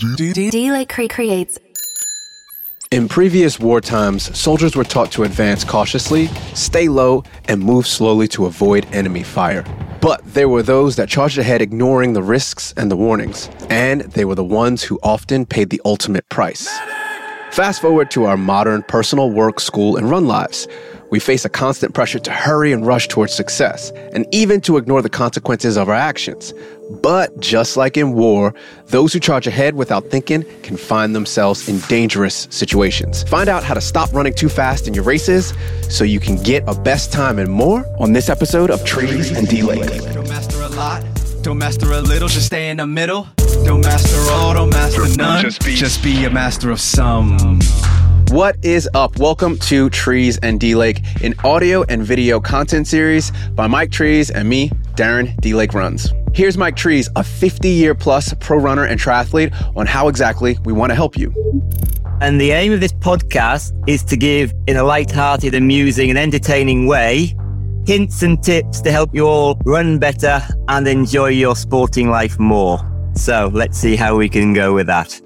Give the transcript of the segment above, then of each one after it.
D-Lake creates. In previous war times, soldiers were taught to advance cautiously, stay low, and move slowly to avoid enemy fire. But there were those that charged ahead ignoring the risks and the warnings, and they were the ones who often paid the ultimate price. Fast forward to our modern personal work, school, and run lives. We face a constant pressure to hurry and rush towards success, and even to ignore the consequences of our actions. But just like in war, those who charge ahead without thinking can find themselves in dangerous situations. Find out how to stop running too fast in your races so you can get a best time and more on this episode of Trees and D-Lake. Don't master a lot, don't master a little, just stay in the middle. Don't master all, don't master none, just be- just be a master of some. What is up? Welcome to Trees and D Lake, an audio and video content series by Mike Trees and me, Darren D Lake Runs. Here's Mike Trees, a 50 year plus pro runner and triathlete, on how exactly we want to help you. And the aim of this podcast is to give, in a light-hearted, amusing, and entertaining way, hints and tips to help you all run better and enjoy your sporting life more. So let's see how we can go with that.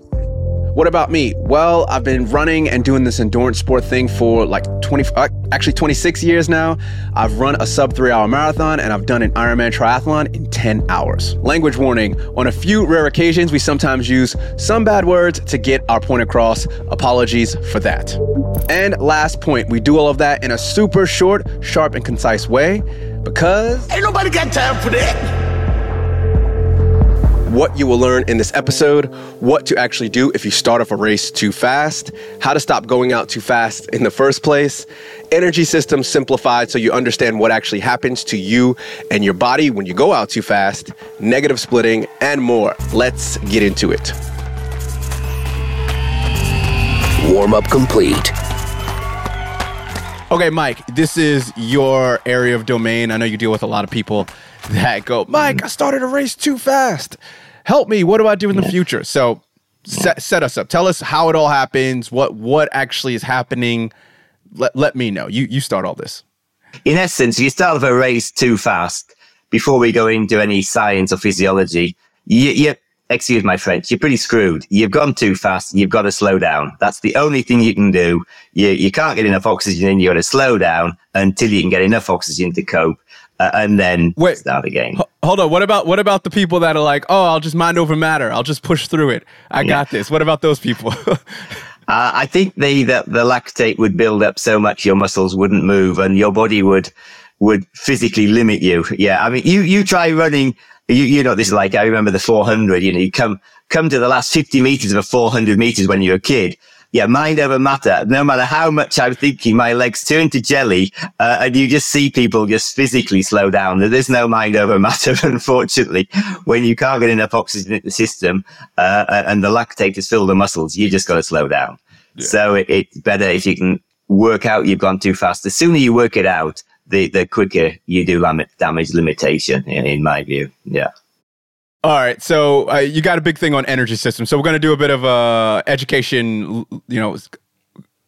What about me? Well, I've been running and doing this endurance sport thing for like 20, uh, actually 26 years now. I've run a sub three hour marathon and I've done an Ironman triathlon in 10 hours. Language warning on a few rare occasions, we sometimes use some bad words to get our point across. Apologies for that. And last point, we do all of that in a super short, sharp, and concise way because Ain't nobody got time for that. What you will learn in this episode, what to actually do if you start off a race too fast, how to stop going out too fast in the first place, energy systems simplified so you understand what actually happens to you and your body when you go out too fast, negative splitting, and more. Let's get into it. Warm up complete. Okay, Mike, this is your area of domain. I know you deal with a lot of people that go, mm-hmm. Mike, I started a race too fast. Help me. What do I do in the future? So set, set us up. Tell us how it all happens, what what actually is happening. Let, let me know. You you start all this. In essence, you start off a race too fast. Before we go into any science or physiology, you, you excuse my French, you're pretty screwed. You've gone too fast. You've got to slow down. That's the only thing you can do. You, you can't get enough oxygen in. You've got to slow down until you can get enough oxygen to cope, uh, and then Wait. start again. H- Hold on. What about what about the people that are like, oh, I'll just mind over matter. I'll just push through it. I got this. What about those people? Uh, I think the, the the lactate would build up so much your muscles wouldn't move and your body would would physically limit you. Yeah, I mean, you you try running. You you know this is like. I remember the 400. You know, you come come to the last 50 meters of a 400 meters when you're a kid. Yeah, mind over matter. No matter how much I'm thinking, my legs turn to jelly, uh, and you just see people just physically slow down. There's no mind over matter, unfortunately. When you can't get enough oxygen in the system, uh, and the lactate has filled the muscles, you just got to slow down. So it, it's better if you can work out you've gone too fast. The sooner you work it out, the, the quicker you do damage limitation, in, in my view. Yeah. All right, so uh, you got a big thing on energy systems. So we're going to do a bit of a education, you know,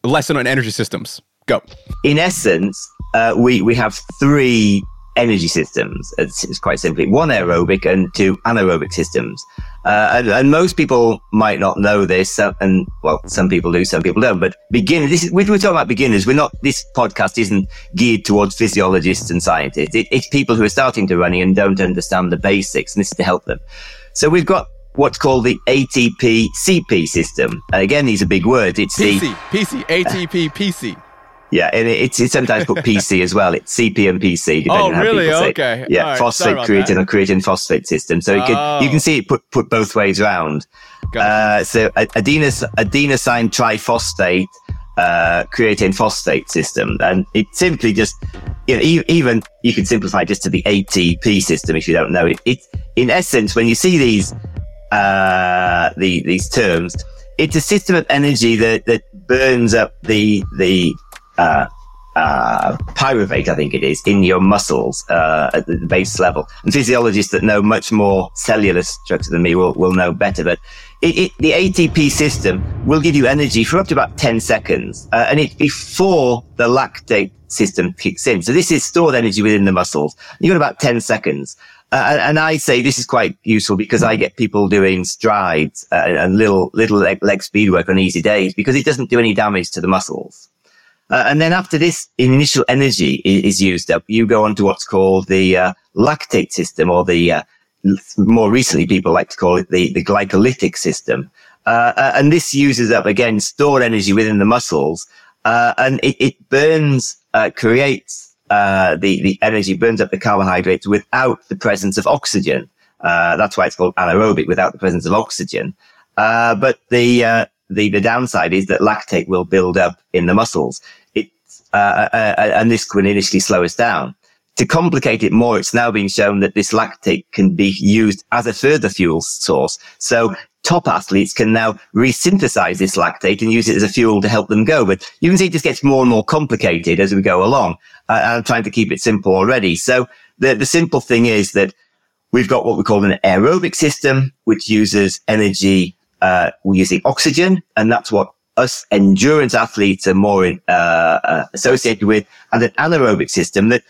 lesson on energy systems. Go. In essence, uh, we, we have three energy systems. It's, it's quite simply one aerobic and two anaerobic systems. Uh, and, and most people might not know this, uh, and well, some people do, some people don't. But beginners, this is, we're, we're talking about beginners. We're not. This podcast isn't geared towards physiologists and scientists. It, it's people who are starting to running and don't understand the basics, and this is to help them. So we've got what's called the ATP CP system. And again, these are big words. It's the PC, PC, ATP, PC. Yeah, and it- it's, it's sometimes put PC as well. It's CP and PC, depending Oh, on how really? people say it. Yeah, right. Phosphate creatine that. or creatine phosphate system. So you can you Oh. can see it put put both ways around. Uh, so adenos, adenosine triphosphate uh, creatine phosphate system, and it simply just you know e- even you can simplify just to the ATP system if you don't know it. It in essence when you see these uh, the these terms, it's a system of energy that that burns up the the uh, uh, pyruvate, I think it is, in your muscles uh, at the base level. And physiologists that know much more cellular structure than me will, will know better. But it, it, the ATP system will give you energy for up to about 10 seconds. Uh, and it's before the lactate system kicks in. So this is stored energy within the muscles. You've got about 10 seconds. Uh, and I say this is quite useful because I get people doing strides uh, and little, little leg, leg, speed work on easy days because it doesn't do any damage to the muscles. Uh, and then after this initial energy is, used up, you go on to what's called the uh, lactate system or the, uh, more recently people like to call it the, the glycolytic system. Uh, and this uses up again stored energy within the muscles. and it, it burns, creates uh, the, the energy burns up the carbohydrates without the presence of oxygen. Uh, that's why it's called anaerobic without the presence of oxygen. Uh, but the, uh, the, the downside is that lactate will build up in the muscles. It, uh, uh, and this can initially slow us down. To complicate it more, it's now being shown that this lactate can be used as a further fuel source. So top athletes can now resynthesize this lactate and use it as a fuel to help them go. But you can see it just gets more and more complicated as we go along. Uh, I'm trying to keep it simple already. So the, the simple thing is that we've got what we call an aerobic system, which uses energy, uh, we're using oxygen. And that's what us endurance athletes are more uh, uh, associated with, and an anaerobic system that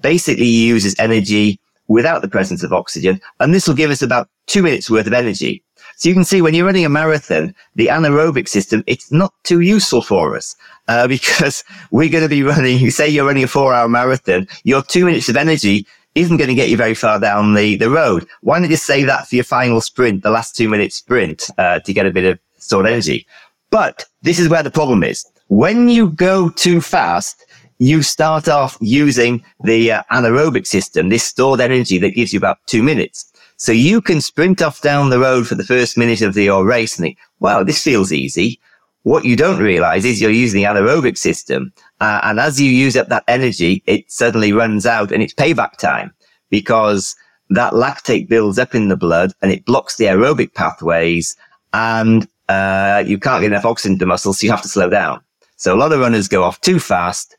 basically uses energy without the presence of oxygen. And this will give us about two minutes worth of energy. So you can see when you're running a marathon, the anaerobic system, it's not too useful for us. Uh, because we're going to be running, say you're running a four hour marathon, your two minutes of energy isn't going to get you very far down the, the road. Why not just save that for your final sprint, the last two minute sprint, uh, to get a bit of stored energy? But this is where the problem is. When you go too fast, you start off using the uh, anaerobic system, this stored energy that gives you about two minutes. So you can sprint off down the road for the first minute of your race and think, wow, this feels easy. What you don't realize is you're using the anaerobic system. Uh, and as you use up that energy, it suddenly runs out and it's payback time because that lactate builds up in the blood and it blocks the aerobic pathways and uh, you can't get enough oxygen to the muscles, so you have to slow down. So a lot of runners go off too fast,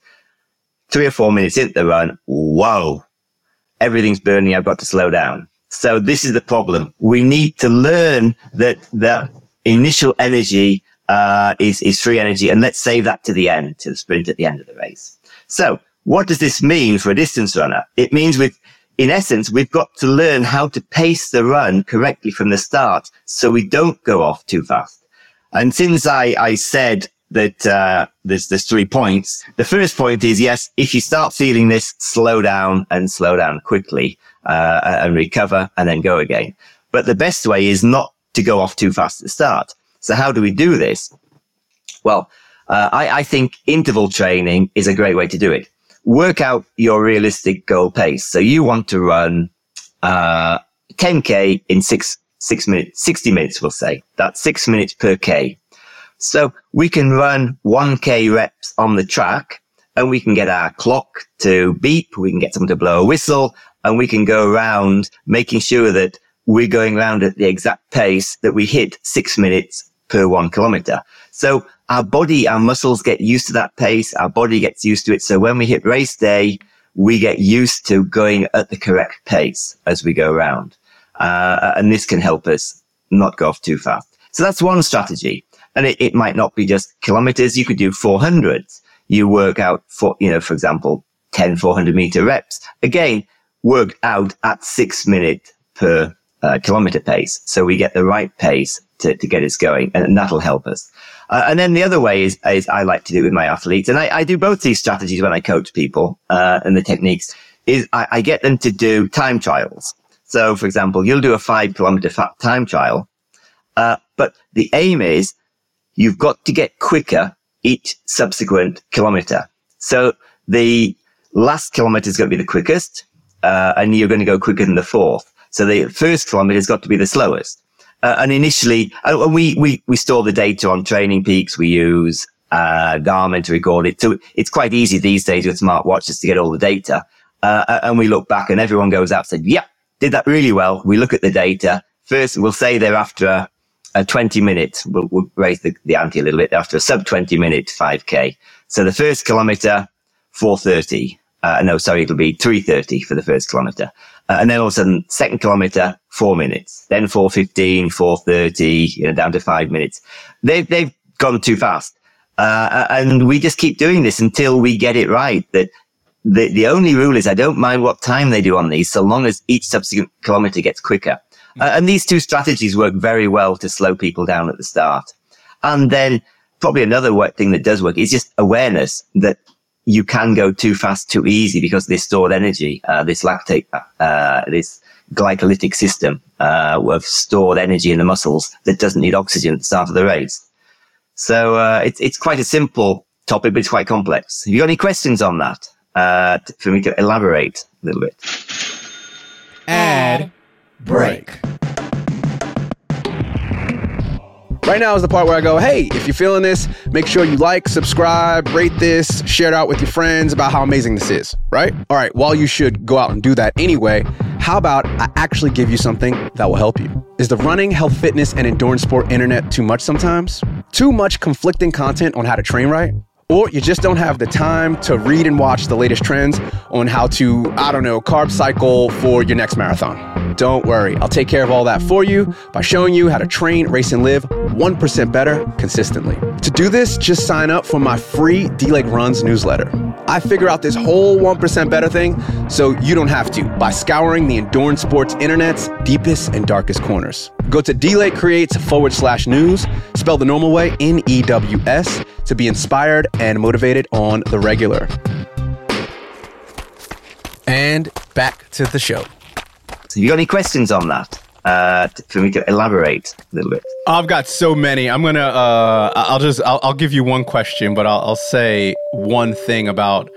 three or four minutes into the run. Whoa, everything's burning. I've got to slow down. So this is the problem. We need to learn that that initial energy uh, is is free energy, and let's save that to the end, to the sprint at the end of the race. So what does this mean for a distance runner? It means with in essence, we've got to learn how to pace the run correctly from the start so we don't go off too fast. And since I, I said that uh, there's there's three points. The first point is yes, if you start feeling this, slow down and slow down quickly uh, and recover and then go again. But the best way is not to go off too fast at the start. So how do we do this? Well, uh, I, I think interval training is a great way to do it. Work out your realistic goal pace. So you want to run uh, 10k in six six minutes, 60 minutes, we'll say. That's six minutes per k. So we can run 1k reps on the track and we can get our clock to beep. We can get someone to blow a whistle and we can go around making sure that we're going around at the exact pace that we hit six minutes per one kilometer. So our body, our muscles get used to that pace. Our body gets used to it. So when we hit race day, we get used to going at the correct pace as we go around. Uh, and this can help us not go off too fast. So that's one strategy. And it, it might not be just kilometers. You could do 400s. You work out for, you know, for example, 10 400 meter reps. Again, worked out at six minute per uh, kilometer pace. So we get the right pace to, to get us going and, that'll help us. Uh, and then the other way is, is I like to do it with my athletes. And I, I do both these strategies when I coach people, uh, and the techniques is I, I, get them to do time trials. So for example, you'll do a five kilometer time trial. Uh, but the aim is you've got to get quicker each subsequent kilometer. So the last kilometer is going to be the quickest, uh, and you're going to go quicker than the fourth. So the first kilometer has got to be the slowest. Uh, and initially, uh, we, we, we store the data on TrainingPeaks We use, uh, Garmin to record it. So it's quite easy these days with smartwatches to get all the data. Uh, and we look back and everyone goes out and said, yeah, did that really well. We look at the data. First, we'll say they're after a 20 minutes, we'll, we'll raise the, the ante a little bit after a sub 20 minute 5k. So the first kilometer, 430. Uh, no, sorry, it'll be 330 for the first kilometer. Uh, and then all of a sudden, second kilometer, four minutes, then 415, 430, you know, down to five minutes. They've, they've gone too fast. Uh, and we just keep doing this until we get it right that the, the only rule is I don't mind what time they do on these, so long as each subsequent kilometer gets quicker. Uh, and these two strategies work very well to slow people down at the start. And then probably another thing that does work is just awareness that you can go too fast, too easy because this stored energy, uh, this lactate, uh, this glycolytic system uh, of stored energy in the muscles that doesn't need oxygen at the start of the race. So uh, it's it's quite a simple topic, but it's quite complex. Have you got any questions on that uh, for me to elaborate a little bit? Ad break. Right now is the part where I go, hey, if you're feeling this, make sure you like, subscribe, rate this, share it out with your friends about how amazing this is, right? All right, while you should go out and do that anyway, how about I actually give you something that will help you? Is the running, health, fitness, and endurance sport internet too much sometimes? Too much conflicting content on how to train right? Or you just don't have the time to read and watch the latest trends on how to, I don't know, carb cycle for your next marathon. Don't worry, I'll take care of all that for you by showing you how to train, race, and live 1% better consistently. To do this, just sign up for my free D Lake Runs newsletter. I figure out this whole 1% better thing so you don't have to by scouring the endurance sports internet's deepest and darkest corners. Go to D Creates forward slash news, spell the normal way, N E W S, to be inspired and motivated on the regular. And back to the show. So, you got any questions on that? Uh, for me to elaborate a little bit. I've got so many. I'm gonna. Uh, I'll just. I'll, I'll, give you one question, but I'll, I'll say one thing about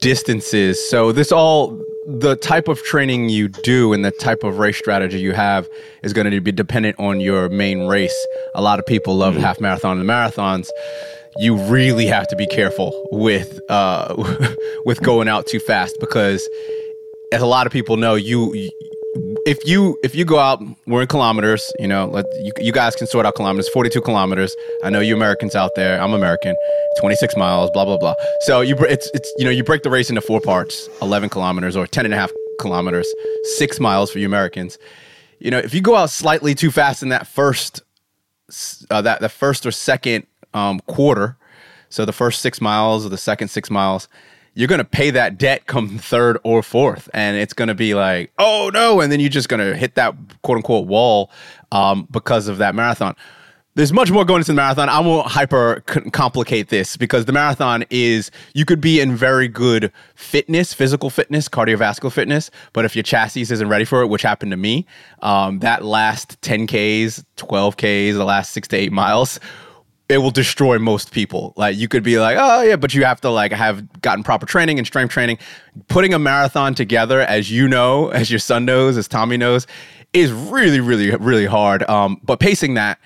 distances. So this all the type of training you do and the type of race strategy you have is going to be dependent on your main race. A lot of people love mm-hmm. half marathon and marathons you really have to be careful with uh, with going out too fast because, as a lot of people know, you, if you if you go out, we're in kilometers. You know, let, you, you guys can sort out kilometers. Forty two kilometers. I know you Americans out there. I'm American. Twenty six miles. Blah blah blah. So you it's it's you know you break the race into four parts. Eleven kilometers or ten and a half kilometers. Six miles for you Americans. You know, if you go out slightly too fast in that first uh, that the first or second um, quarter. So the first six miles or the second six miles, you're going to pay that debt come third or fourth. And it's going to be like, oh no. And then you're just going to hit that quote unquote wall um, because of that marathon. There's much more going into the marathon. I won't hyper complicate this because the marathon is you could be in very good fitness, physical fitness, cardiovascular fitness, but if your chassis isn't ready for it, which happened to me, um, that last 10Ks, 12Ks, the last six to eight miles it will destroy most people. Like you could be like, oh yeah, but you have to like have gotten proper training and strength training. Putting a marathon together, as you know, as your son knows, as Tommy knows, is really, really, really hard. Um, but pacing that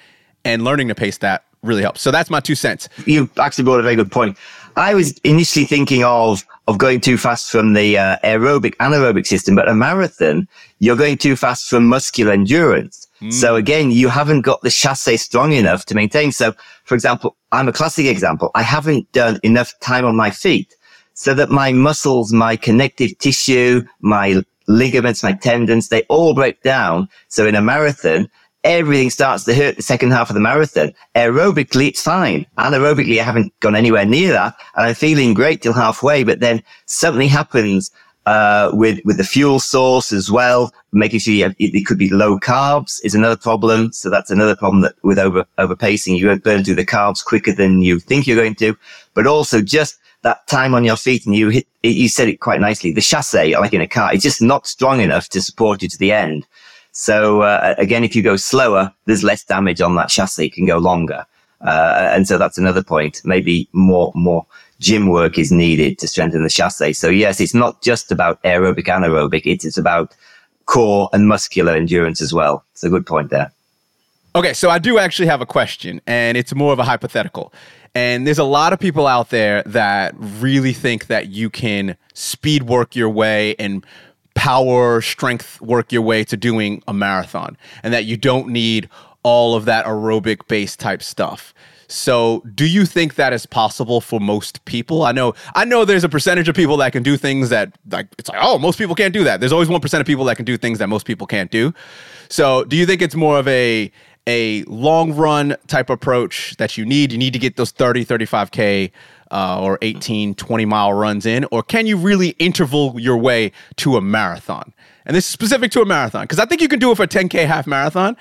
and learning to pace that really helps. So that's my two cents. You actually brought a very good point. I was initially thinking of of going too fast from the uh, aerobic anaerobic system, but a marathon, you're going too fast from muscular endurance. Mm. So again, you haven't got the chassis strong enough to maintain. So, for example, I'm a classic example. I haven't done enough time on my feet so that my muscles, my connective tissue, my ligaments, my tendons, they all break down. So in a marathon, everything starts to hurt the second half of the marathon. Aerobically, it's fine. Anaerobically, I haven't gone anywhere near that. And I'm feeling great till halfway, but then something happens uh, with with the fuel source as well, making sure have, it, it, could be low carbs is another problem. So that's another problem that with over over pacing, you burn through the carbs quicker than you think you're going to, but also just that time on your feet and you hit, you said it quite nicely. The chassis, like in a car, it's just not strong enough to support you to the end. So uh, again, if you go slower, there's less damage on that chassis. It can go longer. Uh, and so that's another point. Maybe more, more gym work is needed to strengthen the chassis. So yes, it's not just about aerobic anaerobic. It is about core and muscular endurance as well. It's a good point there. Okay, so I do actually have a question, and it's more of a hypothetical. And there's a lot of people out there that really think that you can speed work your way and power strength work your way to doing a marathon, and that you don't need all of that aerobic base type stuff. So, do you think that is possible for most people? I know, I know, there's a percentage of people that can do things that, like, it's like, oh, most people can't do that. There's always one percent of people that can do things that most people can't do. So, do you think it's more of a a long run type approach that you need? You need to get those 30, 35K uh, or 18, 20 mile runs in? Or can you really interval your way to a marathon? And this is specific to a marathon because I think you can do it for a 10K half marathon.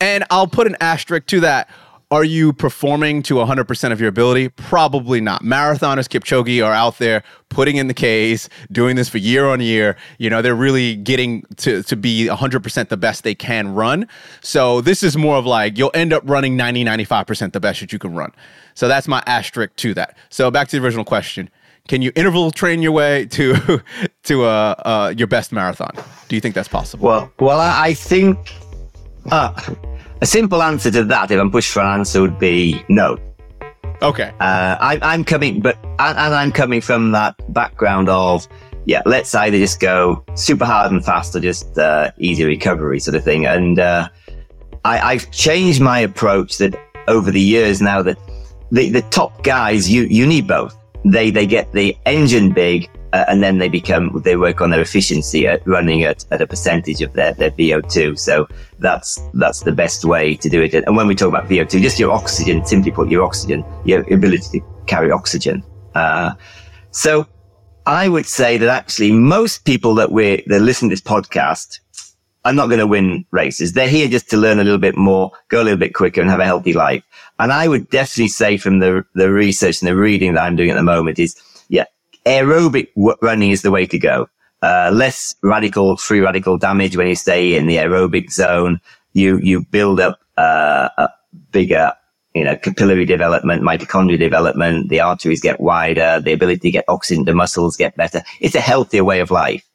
And I'll put an asterisk to that. Are you performing to 100% of your ability? Probably not. Marathoners, Kipchoge, are out there putting in the Ks, doing this for year on year. You know, they're really getting to, to be 100% the best they can run. So this is more of like you'll end up running 90, 95% the best that you can run. So that's my asterisk to that. So back to the original question. Can you interval train your way to to uh, uh, your best marathon? Do you think that's possible? Well, well, I, think uh, a simple answer to that, if I'm pushed for an answer, would be no. Okay. Uh, I, I'm coming, but and, and I'm coming from that background of yeah, let's either just go super hard and fast or just uh, easy recovery sort of thing. And uh, I, I've changed my approach that over the years now that the, the top guys, you, you need both. They, they get the engine big uh, and then they become they work on their efficiency at running at, at a percentage of their, their VO2. So that's that's the best way to do it. And when we talk about VO2, just your oxygen, simply put, your oxygen, your ability to carry oxygen. Uh, so I would say that actually most people that we that listen to this podcast are not going to win races. They're here just to learn a little bit more, go a little bit quicker, and have a healthy life. And I would definitely say from the the research and the reading that I'm doing at the moment is aerobic running is the way to go. Uh, less radical, free radical damage when you stay in the aerobic zone. You, you build up, uh, a bigger, you know, capillary development, mitochondria development. The arteries get wider. The ability to get oxygen to muscles get better. It's a healthier way of life.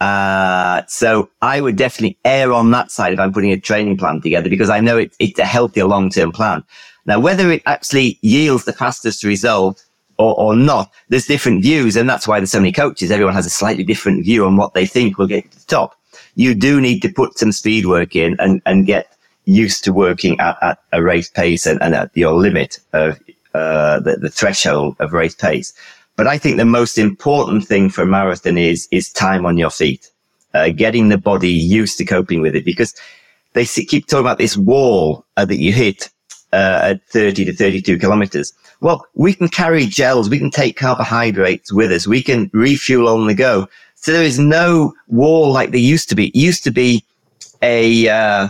Uh, so I would definitely err on that side if I'm putting a training plan together because I know it, it's a healthier long-term plan. Now, whether it actually yields the fastest result or, or not. There's different views, and that's why there's so many coaches. Everyone has a slightly different view on what they think will get to the top. You do need to put some speed work in and, and get used to working at, at a race pace and, and at your limit of uh, the, the threshold of race pace. But I think the most important thing for a marathon is is time on your feet, uh, getting the body used to coping with it because they keep talking about this wall uh, that you hit uh, at 30 to 32 kilometers. Well, we can carry gels. We can take carbohydrates with us. We can refuel on the go. So there is no wall like there used to be. It used to be a, uh,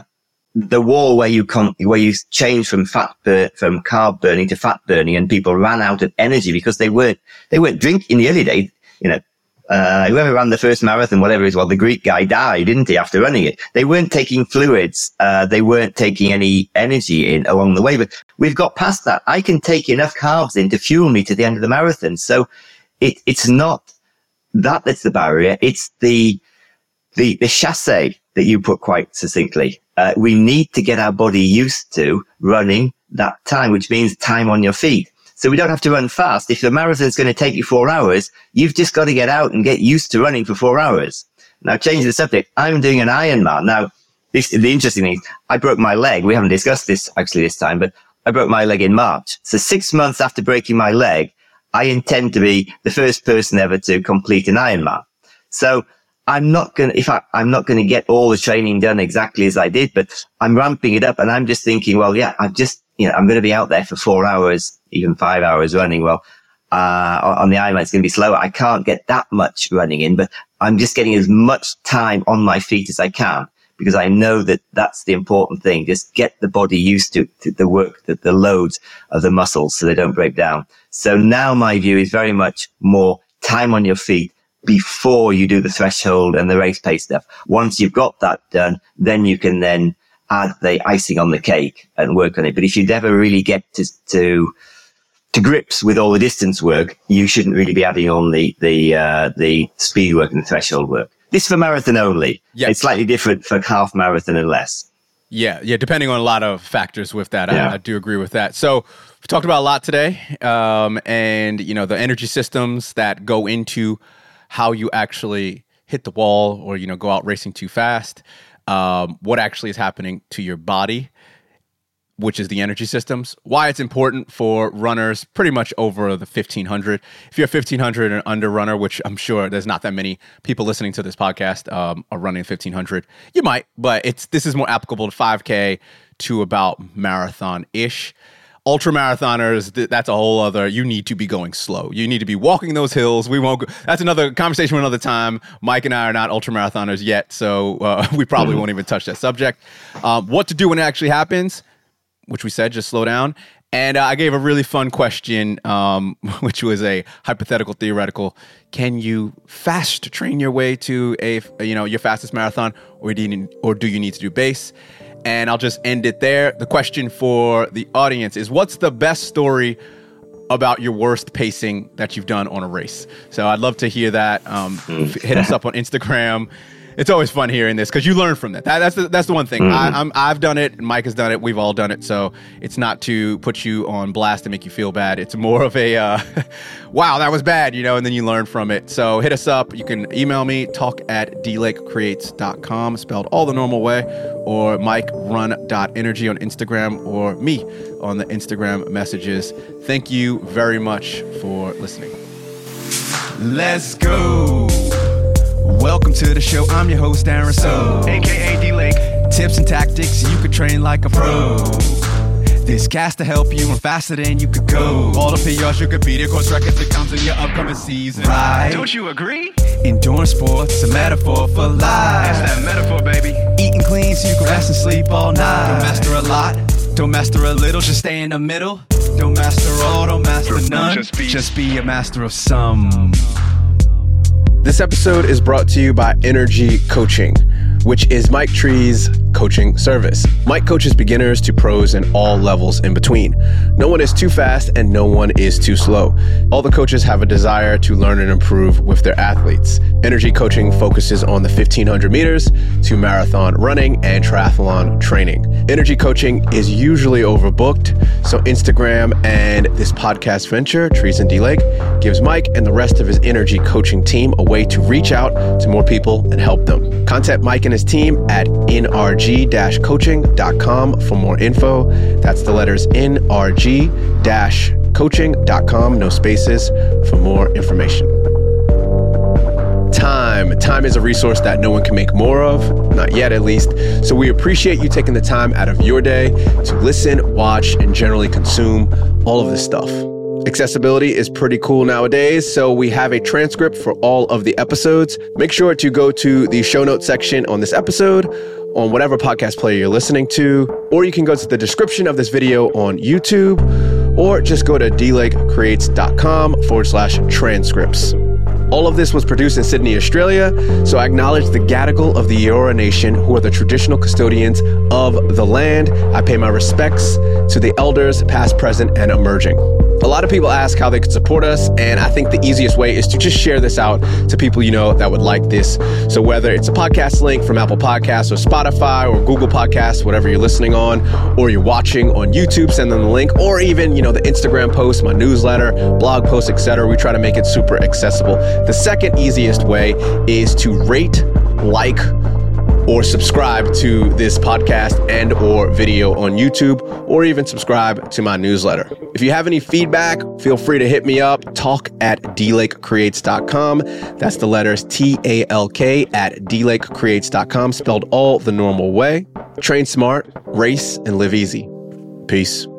the wall where you con- where you change from fat bur- from carb burning to fat burning and people ran out of energy because they weren't, they weren't drinking in the early days. You know, uh, whoever ran the first marathon, whatever it is, well, the Greek guy died, didn't he, after running it? They weren't taking fluids. Uh, they weren't taking any energy in along the way, but we've got past that. I can take enough carbs in to fuel me to the end of the marathon. So it, it's not that that's the barrier. It's the, the, the chassis that you put quite succinctly. Uh, we need to get our body used to running that time, which means time on your feet. So we don't have to run fast. If the marathon is going to take you four hours, you've just got to get out and get used to running for four hours. Now, change the subject. I'm doing an Ironman. Now, this, the interesting thing, I broke my leg. We haven't discussed this actually this time, but I broke my leg in March. So six months after breaking my leg, I intend to be the first person ever to complete an Ironman. So I'm not going to, if I, I'm not going to get all the training done exactly as I did, but I'm ramping it up and I'm just thinking, well, yeah, I've just, you know, I'm going to be out there for four hours even five hours running. Well, uh, on the Ironman, it's going to be slower. I can't get that much running in, but I'm just getting as much time on my feet as I can because I know that that's the important thing. Just get the body used to, to the work, the, the loads of the muscles so they don't break down. So now my view is very much more time on your feet before you do the threshold and the race pace stuff. Once you've got that done, then you can then add the icing on the cake and work on it. But if you never really get to, to to grips with all the distance work, you shouldn't really be adding on the the uh, the speed work and the threshold work. This for marathon only. Yeah. It's slightly different for half marathon and less. Yeah, yeah, depending on a lot of factors with that. Yeah. I, I, do agree with that. So we talked about a lot today, um, and you know the energy systems that go into how you actually hit the wall or you know go out racing too fast. Um, what actually is happening to your body which is the energy systems. Why it's important for runners pretty much over the 1500. If you're a 1500 and under runner, which I'm sure there's not that many people listening to this podcast um, are running 1500, you might, but it's this is more applicable to 5K, to about marathon ish. Ultra marathoners, th- that's a whole other. You need to be going slow. You need to be walking those hills. We won't. Go, that's another conversation for another time. Mike and I are not ultra marathoners yet, so uh, we probably won't even touch that subject. Um, what to do when it actually happens, which we said, just slow down. And uh, I gave a really fun question, um, which was a hypothetical, theoretical. Can you fast train your way to a, you know, your fastest marathon, or do you need, or do you need to do base? And I'll just end it there. The question for the audience is: What's the best story about your worst pacing that you've done on a race? So I'd love to hear that. Um, hit us up on Instagram it's always fun hearing this because you learn from that. that. That's the, that's the one thing. Mm-hmm. I, have done it. Mike has done it. We've all done it. So it's not to put you on blast and make you feel bad. It's more of a uh, wow, that was bad, you know, and then you learn from it. So hit us up. You can email me talk at dlakecreates.com, spelled all the normal way, or mike.run.energy on Instagram, or me on the Instagram messages. Thank you very much for listening. Let's go. Welcome to the show. I'm your host, Aaron So, aka D Lake. Tips and tactics you could train like a pro. This cast to help you run faster than you could go. All the PRs you could beat, of course, records that comes in your upcoming season. Right? Don't you agree? Endurance sports, a metaphor for life. That's that metaphor, baby. Eating clean so you can rest and sleep all night. Don't master a lot, don't master a little, just stay in the middle. Don't master all, don't master none. Just be, just be a master of some. This episode is brought to you by Energy Coaching, which is Mike Trees' coaching service. Mike coaches beginners to pros and all levels in between. No one is too fast and no one is too slow. All the coaches have a desire to learn and improve with their athletes. Energy Coaching focuses on the 1500 meters to marathon running and triathlon training. Energy Coaching is usually overbooked, so Instagram and this podcast venture, Trees and D Lake, gives Mike and the rest of his energy coaching team a way to reach out to more people and help them. Contact Mike and his team at nrg-coaching.com for more info. That's the letters nrg-coaching.com, no spaces, for more information. Time. Time is a resource that no one can make more of, not yet at least. So we appreciate you taking the time out of your day to listen, watch, and generally consume all of this stuff. Accessibility is pretty cool nowadays, so we have a transcript for all of the episodes. Make sure to go to the show notes section on this episode on whatever podcast player you're listening to, or you can go to the description of this video on YouTube, or just go to dlakecreates.com forward slash transcripts. All of this was produced in Sydney, Australia, so I acknowledge the Gadigal of the Eora Nation, who are the traditional custodians of the land. I pay my respects to the elders, past, present, and emerging. A lot of people ask how they could support us, and I think the easiest way is to just share this out to people you know that would like this. So whether it's a podcast link from Apple Podcasts or Spotify or Google Podcasts, whatever you're listening on, or you're watching on YouTube, send them the link, or even you know the Instagram post, my newsletter, blog post, etc. We try to make it super accessible. The second easiest way is to rate, like, or subscribe to this podcast and or video on YouTube or even subscribe to my newsletter. If you have any feedback, feel free to hit me up. Talk at dlakecreates.com. That's the letters T A L K at dlakecreates.com, spelled all the normal way. Train smart, race, and live easy. Peace.